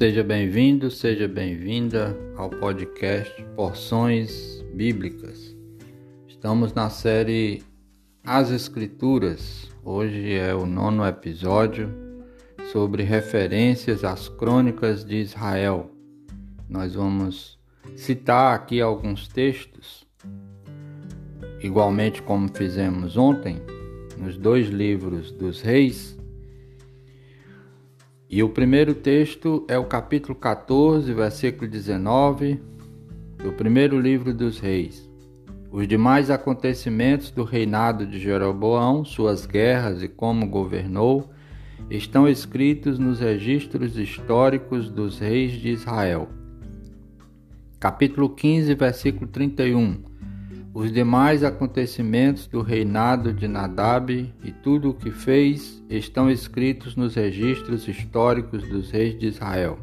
Seja bem-vindo, seja bem-vinda ao podcast Porções Bíblicas. Estamos na série As Escrituras. Hoje é o nono episódio sobre referências às crônicas de Israel. Nós vamos citar aqui alguns textos, igualmente como fizemos ontem, nos dois livros dos reis e o primeiro texto é o capítulo 14, versículo 19, do primeiro livro dos Reis. Os demais acontecimentos do reinado de Jeroboão, suas guerras e como governou, estão escritos nos registros históricos dos reis de Israel. Capítulo 15, versículo 31. Os demais acontecimentos do reinado de Nadab e tudo o que fez estão escritos nos registros históricos dos reis de Israel.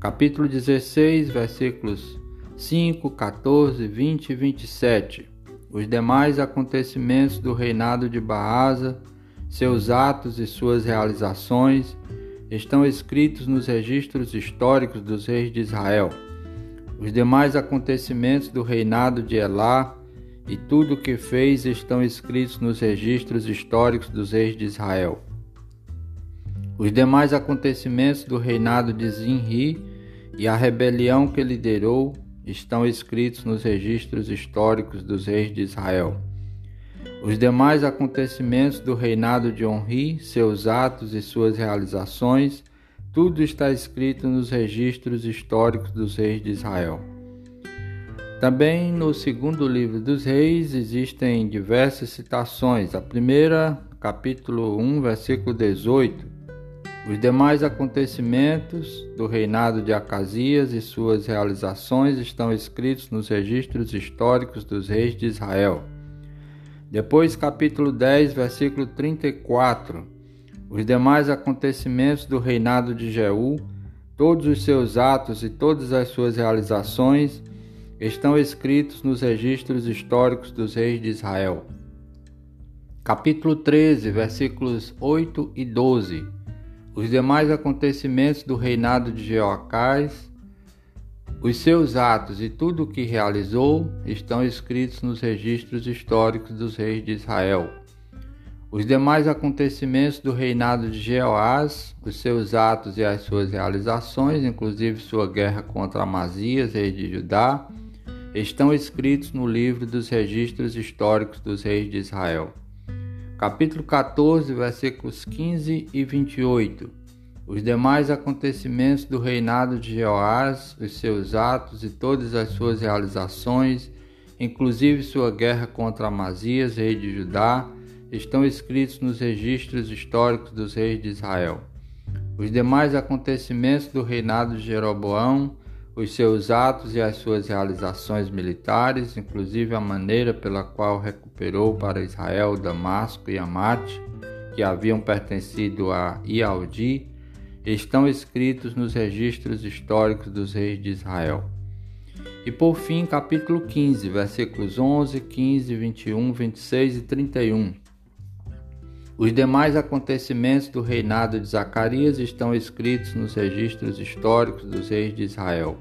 Capítulo 16, versículos 5, 14, 20 e 27. Os demais acontecimentos do reinado de Baasa, seus atos e suas realizações estão escritos nos registros históricos dos reis de Israel. Os demais acontecimentos do reinado de Elá e tudo o que fez estão escritos nos registros históricos dos reis de Israel. Os demais acontecimentos do reinado de Zinri e a rebelião que liderou estão escritos nos registros históricos dos reis de Israel. Os demais acontecimentos do reinado de Onri, seus atos e suas realizações tudo está escrito nos registros históricos dos reis de Israel. Também no segundo livro dos reis existem diversas citações. A primeira, capítulo 1, versículo 18. Os demais acontecimentos do reinado de Acasias e suas realizações estão escritos nos registros históricos dos reis de Israel. Depois, capítulo 10, versículo 34. Os demais acontecimentos do reinado de Jeú, todos os seus atos e todas as suas realizações estão escritos nos registros históricos dos reis de Israel. Capítulo 13, versículos 8 e 12. Os demais acontecimentos do reinado de Jeoacás, os seus atos e tudo o que realizou estão escritos nos registros históricos dos reis de Israel. Os demais acontecimentos do reinado de Jeoás, os seus atos e as suas realizações, inclusive sua guerra contra Amazias, rei de Judá, estão escritos no livro dos registros históricos dos reis de Israel. Capítulo 14, versículos 15 e 28. Os demais acontecimentos do reinado de Jeoás, os seus atos e todas as suas realizações, inclusive sua guerra contra Amazias, rei de Judá, estão escritos nos registros históricos dos reis de Israel. Os demais acontecimentos do reinado de Jeroboão, os seus atos e as suas realizações militares, inclusive a maneira pela qual recuperou para Israel Damasco e Amate, que haviam pertencido a Ialdi, estão escritos nos registros históricos dos reis de Israel. E por fim, capítulo 15, versículos 11, 15, 21, 26 e 31 os demais acontecimentos do reinado de Zacarias estão escritos nos registros históricos dos reis de Israel.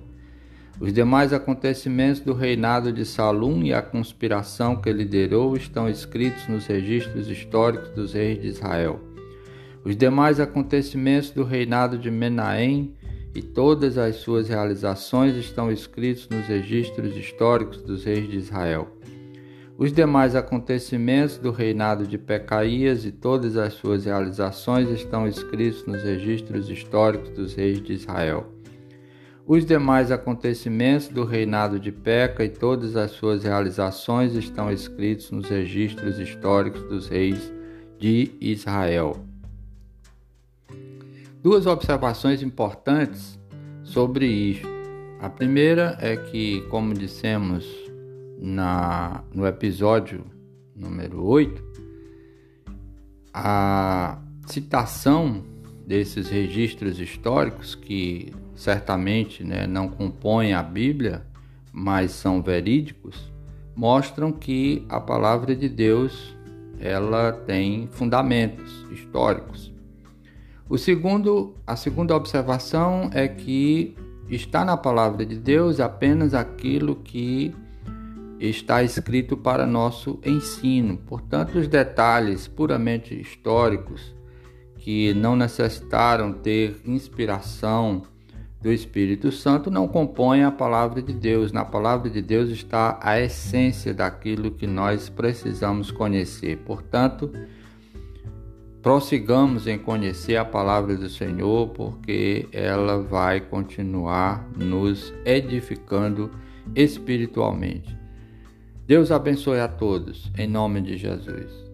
Os demais acontecimentos do reinado de Salum e a conspiração que liderou estão escritos nos registros históricos dos reis de Israel. Os demais acontecimentos do reinado de Menahem e todas as suas realizações estão escritos nos registros históricos dos reis de Israel. Os demais acontecimentos do reinado de Pecaías e todas as suas realizações estão escritos nos registros históricos dos reis de Israel. Os demais acontecimentos do reinado de Peca e todas as suas realizações estão escritos nos registros históricos dos reis de Israel. Duas observações importantes sobre isto. A primeira é que, como dissemos na, no episódio número 8, a citação desses registros históricos, que certamente né, não compõem a Bíblia, mas são verídicos, mostram que a palavra de Deus ela tem fundamentos históricos. O segundo, a segunda observação é que está na palavra de Deus apenas aquilo que está escrito para nosso ensino. Portanto, os detalhes puramente históricos que não necessitaram ter inspiração do Espírito Santo não compõem a palavra de Deus. Na palavra de Deus está a essência daquilo que nós precisamos conhecer. Portanto, prossigamos em conhecer a palavra do Senhor, porque ela vai continuar nos edificando espiritualmente. Deus abençoe a todos, em nome de Jesus.